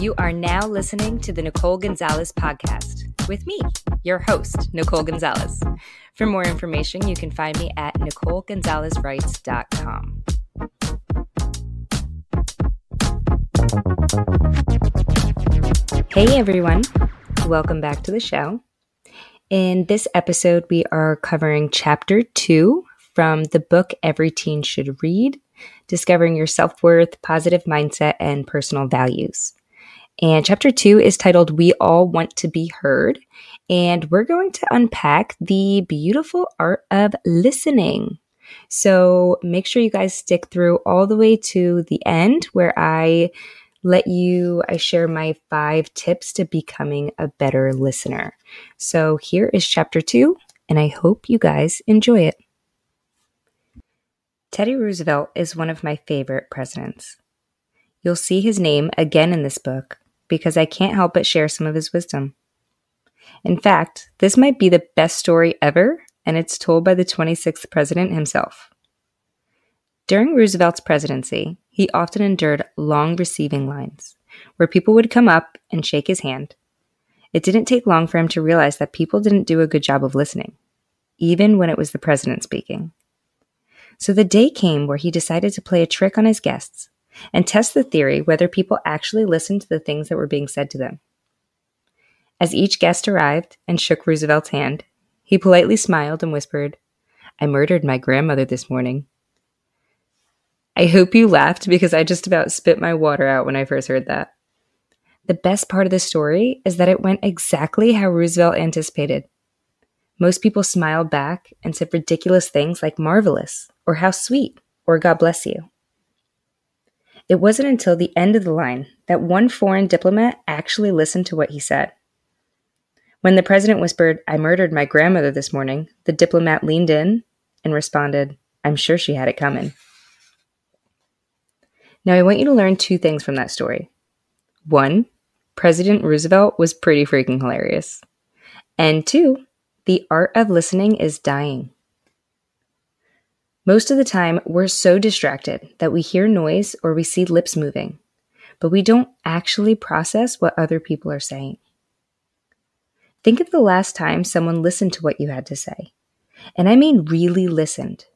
You are now listening to the Nicole Gonzalez podcast with me, your host, Nicole Gonzalez. For more information, you can find me at NicoleGonzalezWrites.com. Hey everyone, welcome back to the show. In this episode, we are covering chapter two from the book Every Teen Should Read Discovering Your Self Worth, Positive Mindset, and Personal Values. And chapter two is titled We All Want to Be Heard. And we're going to unpack the beautiful art of listening. So make sure you guys stick through all the way to the end where I let you, I share my five tips to becoming a better listener. So here is chapter two, and I hope you guys enjoy it. Teddy Roosevelt is one of my favorite presidents. You'll see his name again in this book because I can't help but share some of his wisdom. In fact, this might be the best story ever, and it's told by the 26th president himself. During Roosevelt's presidency, he often endured long receiving lines where people would come up and shake his hand. It didn't take long for him to realize that people didn't do a good job of listening, even when it was the president speaking. So the day came where he decided to play a trick on his guests and test the theory whether people actually listened to the things that were being said to them. As each guest arrived and shook Roosevelt's hand, he politely smiled and whispered, I murdered my grandmother this morning. I hope you laughed because I just about spit my water out when I first heard that. The best part of the story is that it went exactly how Roosevelt anticipated. Most people smiled back and said ridiculous things like marvelous or how sweet, or God bless you. It wasn't until the end of the line that one foreign diplomat actually listened to what he said. When the president whispered, I murdered my grandmother this morning, the diplomat leaned in and responded, I'm sure she had it coming. Now, I want you to learn two things from that story. One, President Roosevelt was pretty freaking hilarious. And two, the art of listening is dying. Most of the time, we're so distracted that we hear noise or we see lips moving, but we don't actually process what other people are saying. Think of the last time someone listened to what you had to say. And I mean really listened.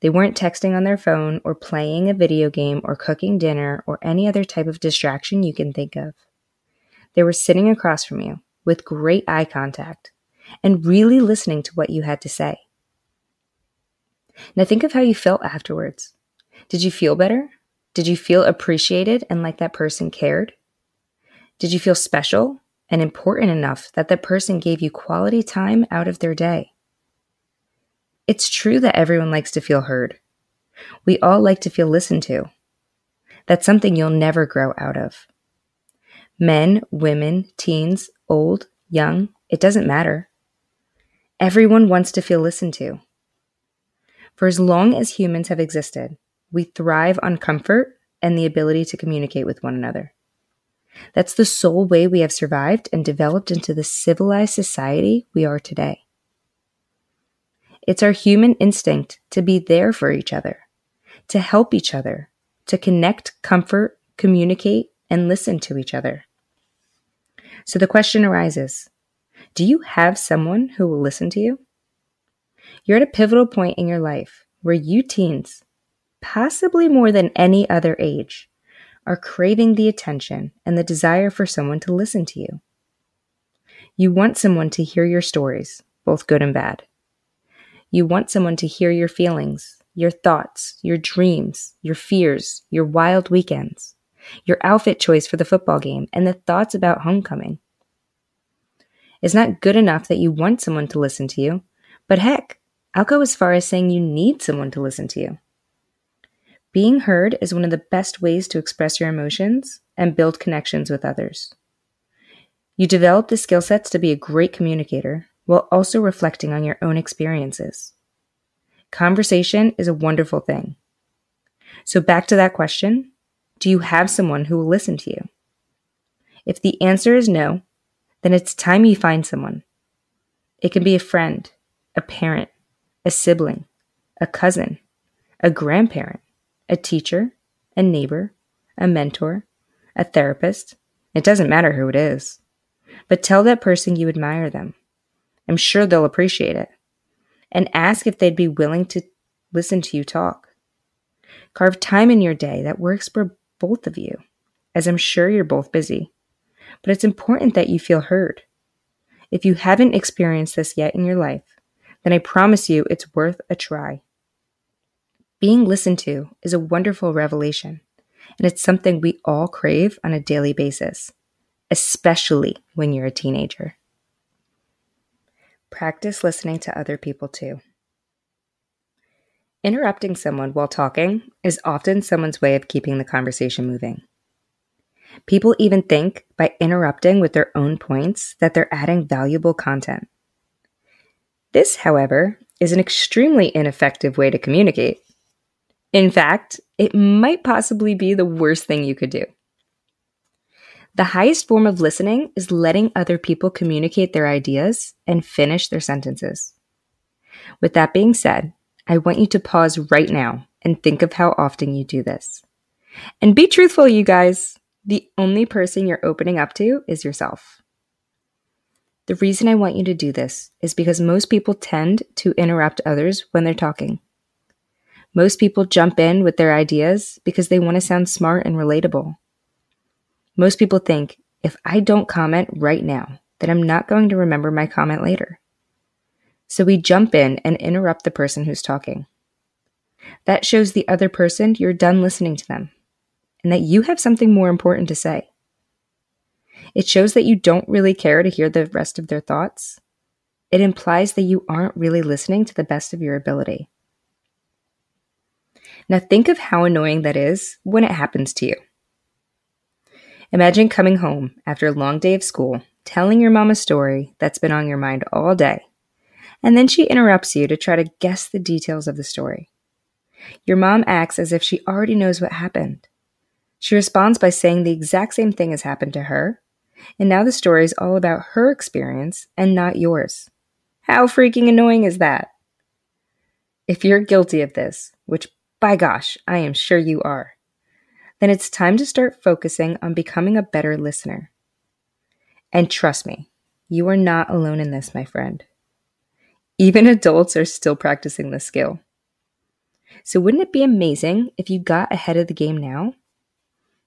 They weren't texting on their phone or playing a video game or cooking dinner or any other type of distraction you can think of. They were sitting across from you with great eye contact and really listening to what you had to say. Now think of how you felt afterwards. Did you feel better? Did you feel appreciated and like that person cared? Did you feel special and important enough that that person gave you quality time out of their day? It's true that everyone likes to feel heard. We all like to feel listened to. That's something you'll never grow out of. Men, women, teens, old, young, it doesn't matter. Everyone wants to feel listened to. For as long as humans have existed, we thrive on comfort and the ability to communicate with one another. That's the sole way we have survived and developed into the civilized society we are today. It's our human instinct to be there for each other, to help each other, to connect, comfort, communicate, and listen to each other. So the question arises Do you have someone who will listen to you? You're at a pivotal point in your life where you teens, possibly more than any other age, are craving the attention and the desire for someone to listen to you. You want someone to hear your stories, both good and bad. You want someone to hear your feelings, your thoughts, your dreams, your fears, your wild weekends, your outfit choice for the football game, and the thoughts about homecoming. It's not good enough that you want someone to listen to you, but heck, I'll go as far as saying you need someone to listen to you. Being heard is one of the best ways to express your emotions and build connections with others. You develop the skill sets to be a great communicator while also reflecting on your own experiences. Conversation is a wonderful thing. So, back to that question do you have someone who will listen to you? If the answer is no, then it's time you find someone. It can be a friend, a parent, a sibling, a cousin, a grandparent, a teacher, a neighbor, a mentor, a therapist. It doesn't matter who it is. But tell that person you admire them. I'm sure they'll appreciate it. And ask if they'd be willing to listen to you talk. Carve time in your day that works for both of you, as I'm sure you're both busy. But it's important that you feel heard. If you haven't experienced this yet in your life, then I promise you it's worth a try. Being listened to is a wonderful revelation, and it's something we all crave on a daily basis, especially when you're a teenager. Practice listening to other people too. Interrupting someone while talking is often someone's way of keeping the conversation moving. People even think by interrupting with their own points that they're adding valuable content. This, however, is an extremely ineffective way to communicate. In fact, it might possibly be the worst thing you could do. The highest form of listening is letting other people communicate their ideas and finish their sentences. With that being said, I want you to pause right now and think of how often you do this. And be truthful, you guys. The only person you're opening up to is yourself. The reason I want you to do this is because most people tend to interrupt others when they're talking. Most people jump in with their ideas because they want to sound smart and relatable. Most people think if I don't comment right now, then I'm not going to remember my comment later. So we jump in and interrupt the person who's talking. That shows the other person you're done listening to them and that you have something more important to say. It shows that you don't really care to hear the rest of their thoughts. It implies that you aren't really listening to the best of your ability. Now, think of how annoying that is when it happens to you. Imagine coming home after a long day of school, telling your mom a story that's been on your mind all day, and then she interrupts you to try to guess the details of the story. Your mom acts as if she already knows what happened, she responds by saying the exact same thing has happened to her, and now the story is all about her experience and not yours. How freaking annoying is that? If you're guilty of this, which by gosh, I am sure you are, then it's time to start focusing on becoming a better listener. And trust me, you are not alone in this, my friend. Even adults are still practicing this skill. So, wouldn't it be amazing if you got ahead of the game now?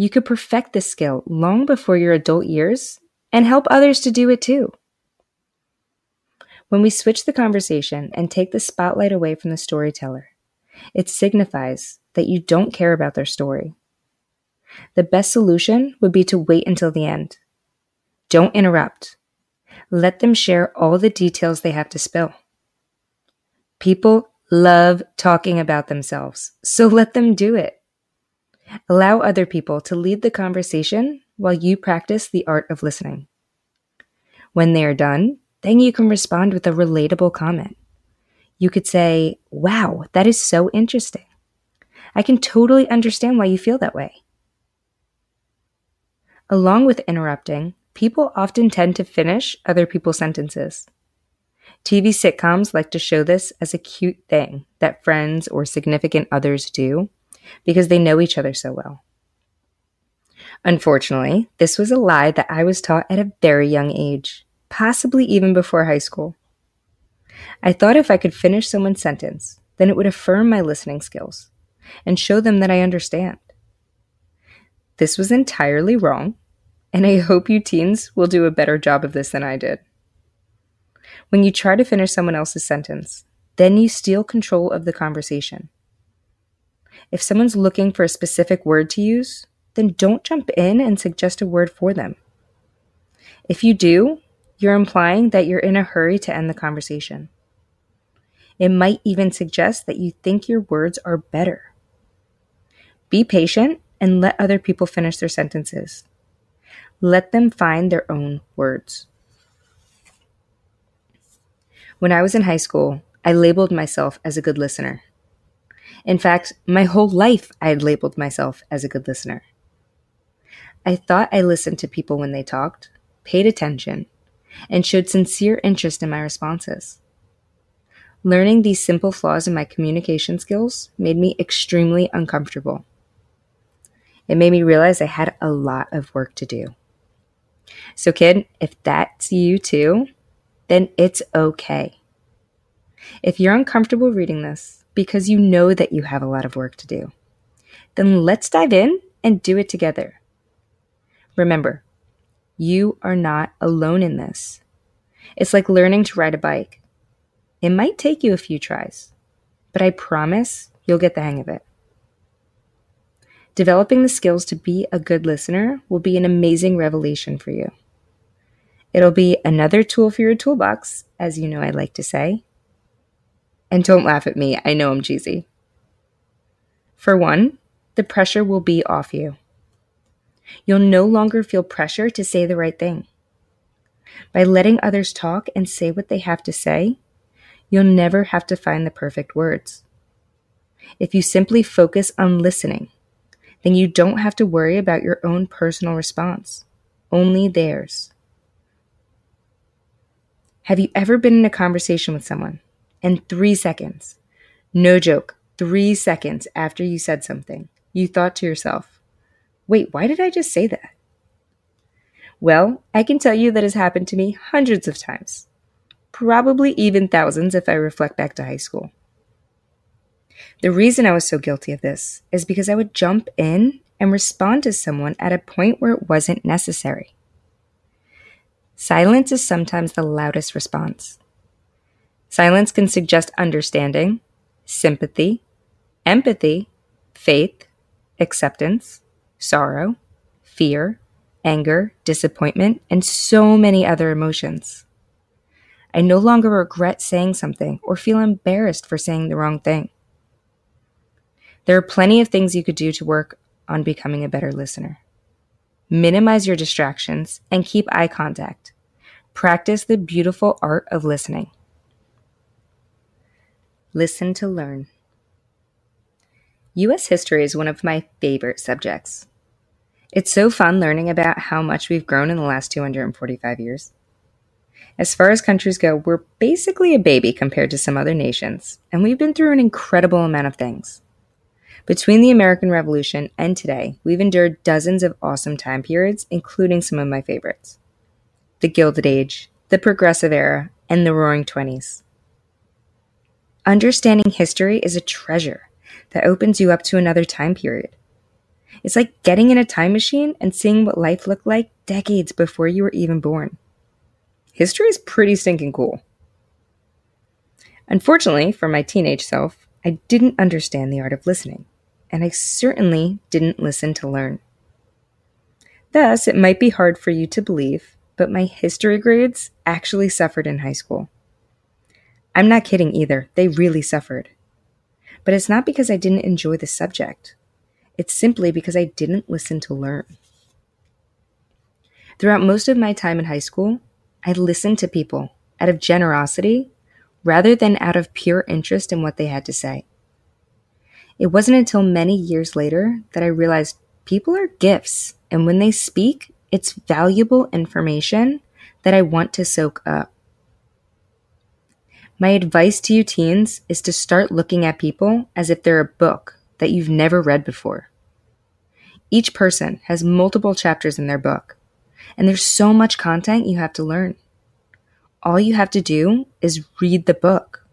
You could perfect this skill long before your adult years and help others to do it too. When we switch the conversation and take the spotlight away from the storyteller, it signifies that you don't care about their story. The best solution would be to wait until the end. Don't interrupt. Let them share all the details they have to spill. People love talking about themselves, so let them do it. Allow other people to lead the conversation while you practice the art of listening. When they are done, then you can respond with a relatable comment. You could say, Wow, that is so interesting. I can totally understand why you feel that way. Along with interrupting, people often tend to finish other people's sentences. TV sitcoms like to show this as a cute thing that friends or significant others do because they know each other so well. Unfortunately, this was a lie that I was taught at a very young age, possibly even before high school. I thought if I could finish someone's sentence, then it would affirm my listening skills and show them that I understand. This was entirely wrong, and I hope you teens will do a better job of this than I did. When you try to finish someone else's sentence, then you steal control of the conversation if someone's looking for a specific word to use, then don't jump in and suggest a word for them. If you do, you're implying that you're in a hurry to end the conversation. It might even suggest that you think your words are better. Be patient and let other people finish their sentences. Let them find their own words. When I was in high school, I labeled myself as a good listener. In fact, my whole life I had labeled myself as a good listener. I thought I listened to people when they talked, paid attention, and showed sincere interest in my responses. Learning these simple flaws in my communication skills made me extremely uncomfortable. It made me realize I had a lot of work to do. So, kid, if that's you too, then it's okay. If you're uncomfortable reading this because you know that you have a lot of work to do, then let's dive in and do it together. Remember, you are not alone in this. It's like learning to ride a bike. It might take you a few tries, but I promise you'll get the hang of it. Developing the skills to be a good listener will be an amazing revelation for you. It'll be another tool for your toolbox, as you know I like to say. And don't laugh at me, I know I'm cheesy. For one, the pressure will be off you. You'll no longer feel pressure to say the right thing. By letting others talk and say what they have to say, you'll never have to find the perfect words. If you simply focus on listening, then you don't have to worry about your own personal response, only theirs. Have you ever been in a conversation with someone and three seconds, no joke, three seconds after you said something, you thought to yourself, wait, why did I just say that? Well, I can tell you that has happened to me hundreds of times, probably even thousands if I reflect back to high school. The reason I was so guilty of this is because I would jump in and respond to someone at a point where it wasn't necessary. Silence is sometimes the loudest response. Silence can suggest understanding, sympathy, empathy, faith, acceptance, sorrow, fear, anger, disappointment, and so many other emotions. I no longer regret saying something or feel embarrassed for saying the wrong thing. There are plenty of things you could do to work on becoming a better listener. Minimize your distractions and keep eye contact. Practice the beautiful art of listening. Listen to learn. U.S. history is one of my favorite subjects. It's so fun learning about how much we've grown in the last 245 years. As far as countries go, we're basically a baby compared to some other nations, and we've been through an incredible amount of things. Between the American Revolution and today, we've endured dozens of awesome time periods, including some of my favorites the Gilded Age, the Progressive Era, and the Roaring Twenties. Understanding history is a treasure that opens you up to another time period. It's like getting in a time machine and seeing what life looked like decades before you were even born. History is pretty stinking cool. Unfortunately, for my teenage self, I didn't understand the art of listening and I certainly didn't listen to learn. Thus, it might be hard for you to believe, but my history grades actually suffered in high school. I'm not kidding either, they really suffered. But it's not because I didn't enjoy the subject, it's simply because I didn't listen to learn. Throughout most of my time in high school, I listened to people out of generosity rather than out of pure interest in what they had to say. It wasn't until many years later that I realized people are gifts, and when they speak, it's valuable information that I want to soak up. My advice to you teens is to start looking at people as if they're a book that you've never read before. Each person has multiple chapters in their book, and there's so much content you have to learn. All you have to do is read the book,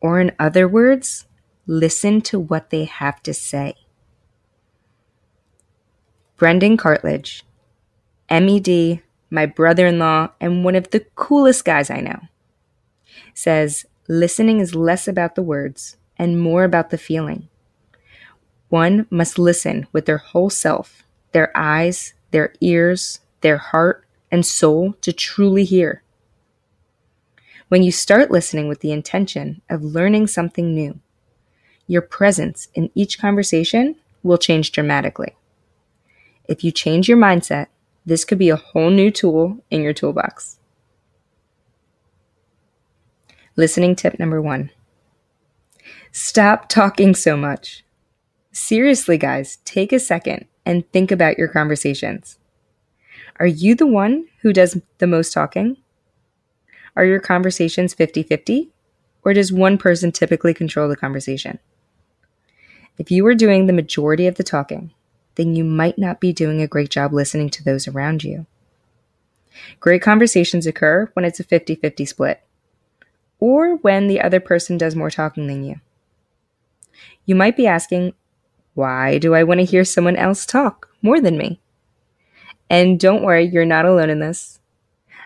or in other words, Listen to what they have to say. Brendan Cartledge, MED, my brother in law, and one of the coolest guys I know, says listening is less about the words and more about the feeling. One must listen with their whole self, their eyes, their ears, their heart, and soul to truly hear. When you start listening with the intention of learning something new, your presence in each conversation will change dramatically. If you change your mindset, this could be a whole new tool in your toolbox. Listening tip number one stop talking so much. Seriously, guys, take a second and think about your conversations. Are you the one who does the most talking? Are your conversations 50 50? or does one person typically control the conversation? If you are doing the majority of the talking, then you might not be doing a great job listening to those around you. Great conversations occur when it's a 50 50 split, or when the other person does more talking than you. You might be asking, why do I want to hear someone else talk more than me? And don't worry, you're not alone in this.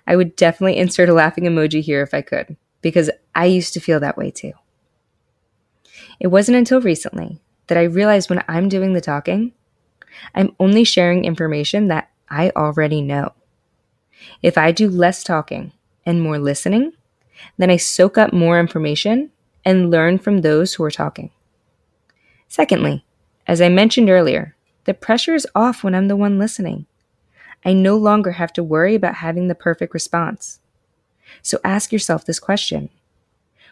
I would definitely insert a laughing emoji here if I could, because I used to feel that way too. It wasn't until recently that I realized when I'm doing the talking, I'm only sharing information that I already know. If I do less talking and more listening, then I soak up more information and learn from those who are talking. Secondly, as I mentioned earlier, the pressure is off when I'm the one listening. I no longer have to worry about having the perfect response. So ask yourself this question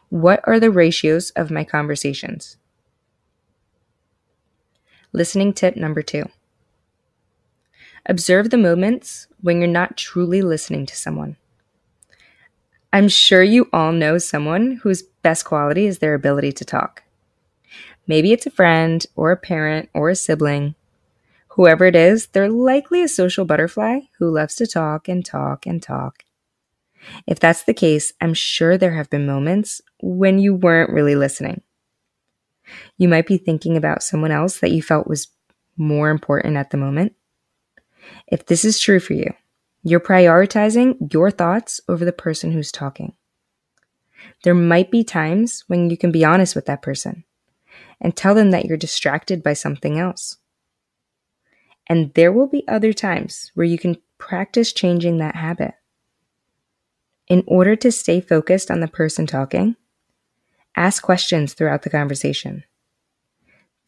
What are the ratios of my conversations? Listening tip number two Observe the moments when you're not truly listening to someone. I'm sure you all know someone whose best quality is their ability to talk. Maybe it's a friend or a parent or a sibling. Whoever it is, they're likely a social butterfly who loves to talk and talk and talk. If that's the case, I'm sure there have been moments when you weren't really listening. You might be thinking about someone else that you felt was more important at the moment. If this is true for you, you're prioritizing your thoughts over the person who's talking. There might be times when you can be honest with that person and tell them that you're distracted by something else. And there will be other times where you can practice changing that habit. In order to stay focused on the person talking, Ask questions throughout the conversation.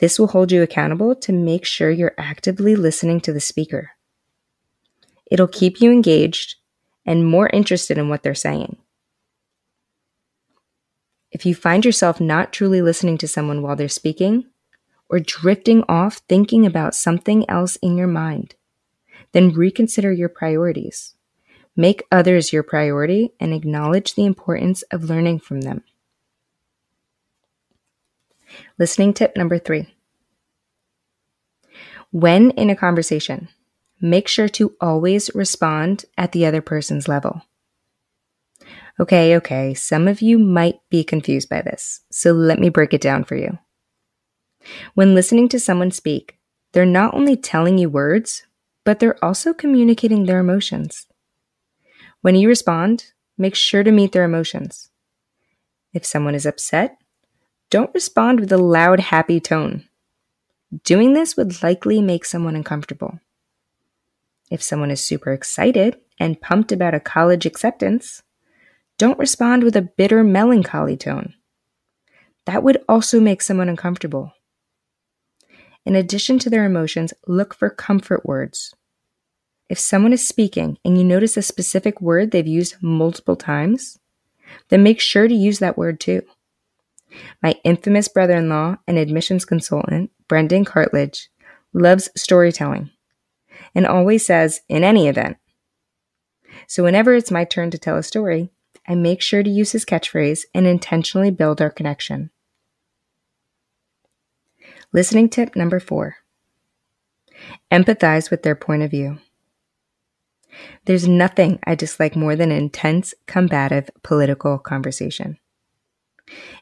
This will hold you accountable to make sure you're actively listening to the speaker. It'll keep you engaged and more interested in what they're saying. If you find yourself not truly listening to someone while they're speaking, or drifting off thinking about something else in your mind, then reconsider your priorities. Make others your priority and acknowledge the importance of learning from them. Listening tip number three. When in a conversation, make sure to always respond at the other person's level. Okay, okay, some of you might be confused by this, so let me break it down for you. When listening to someone speak, they're not only telling you words, but they're also communicating their emotions. When you respond, make sure to meet their emotions. If someone is upset, don't respond with a loud, happy tone. Doing this would likely make someone uncomfortable. If someone is super excited and pumped about a college acceptance, don't respond with a bitter, melancholy tone. That would also make someone uncomfortable. In addition to their emotions, look for comfort words. If someone is speaking and you notice a specific word they've used multiple times, then make sure to use that word too. My infamous brother in law and admissions consultant, Brendan Cartledge, loves storytelling and always says, in any event. So whenever it's my turn to tell a story, I make sure to use his catchphrase and intentionally build our connection. Listening tip number four empathize with their point of view. There's nothing I dislike more than intense, combative political conversation.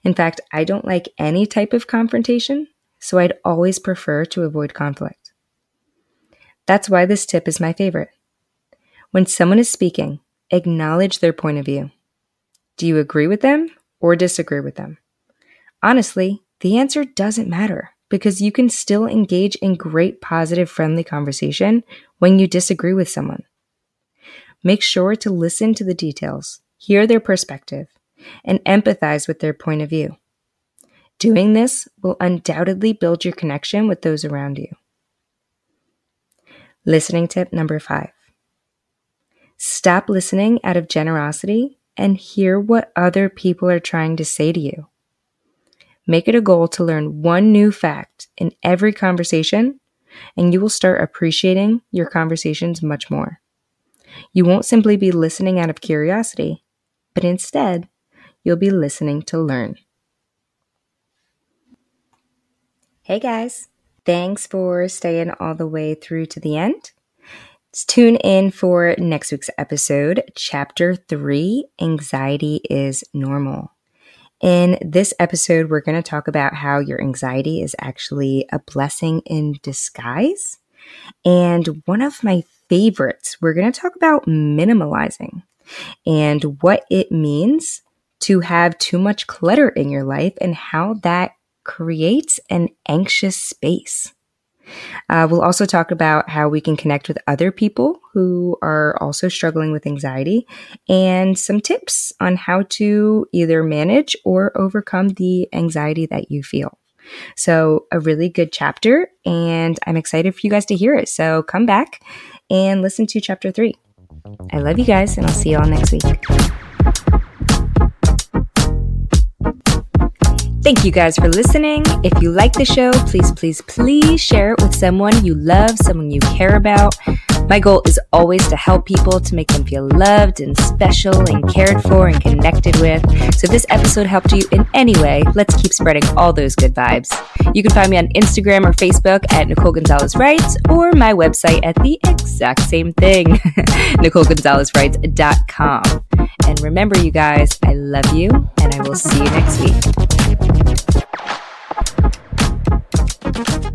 In fact, I don't like any type of confrontation, so I'd always prefer to avoid conflict. That's why this tip is my favorite. When someone is speaking, acknowledge their point of view. Do you agree with them or disagree with them? Honestly, the answer doesn't matter because you can still engage in great, positive, friendly conversation when you disagree with someone. Make sure to listen to the details, hear their perspective, and empathize with their point of view. Doing this will undoubtedly build your connection with those around you. Listening tip number five stop listening out of generosity and hear what other people are trying to say to you. Make it a goal to learn one new fact in every conversation, and you will start appreciating your conversations much more. You won't simply be listening out of curiosity, but instead, you'll be listening to learn. Hey guys, thanks for staying all the way through to the end. Let's tune in for next week's episode, Chapter 3 Anxiety is Normal. In this episode, we're going to talk about how your anxiety is actually a blessing in disguise. And one of my favorites, we're going to talk about minimalizing and what it means to have too much clutter in your life and how that creates an anxious space. Uh, we'll also talk about how we can connect with other people who are also struggling with anxiety and some tips on how to either manage or overcome the anxiety that you feel. So, a really good chapter, and I'm excited for you guys to hear it. So, come back and listen to chapter three. I love you guys, and I'll see you all next week. Thank you guys for listening. If you like the show, please, please, please share it with someone you love, someone you care about. My goal is always to help people to make them feel loved and special and cared for and connected with. So if this episode helped you in any way, let's keep spreading all those good vibes. You can find me on Instagram or Facebook at Nicole Gonzalez Writes or my website at the exact same thing, NicoleGonzalezWrites.com. And remember, you guys, I love you and I will see you next week. Thank you.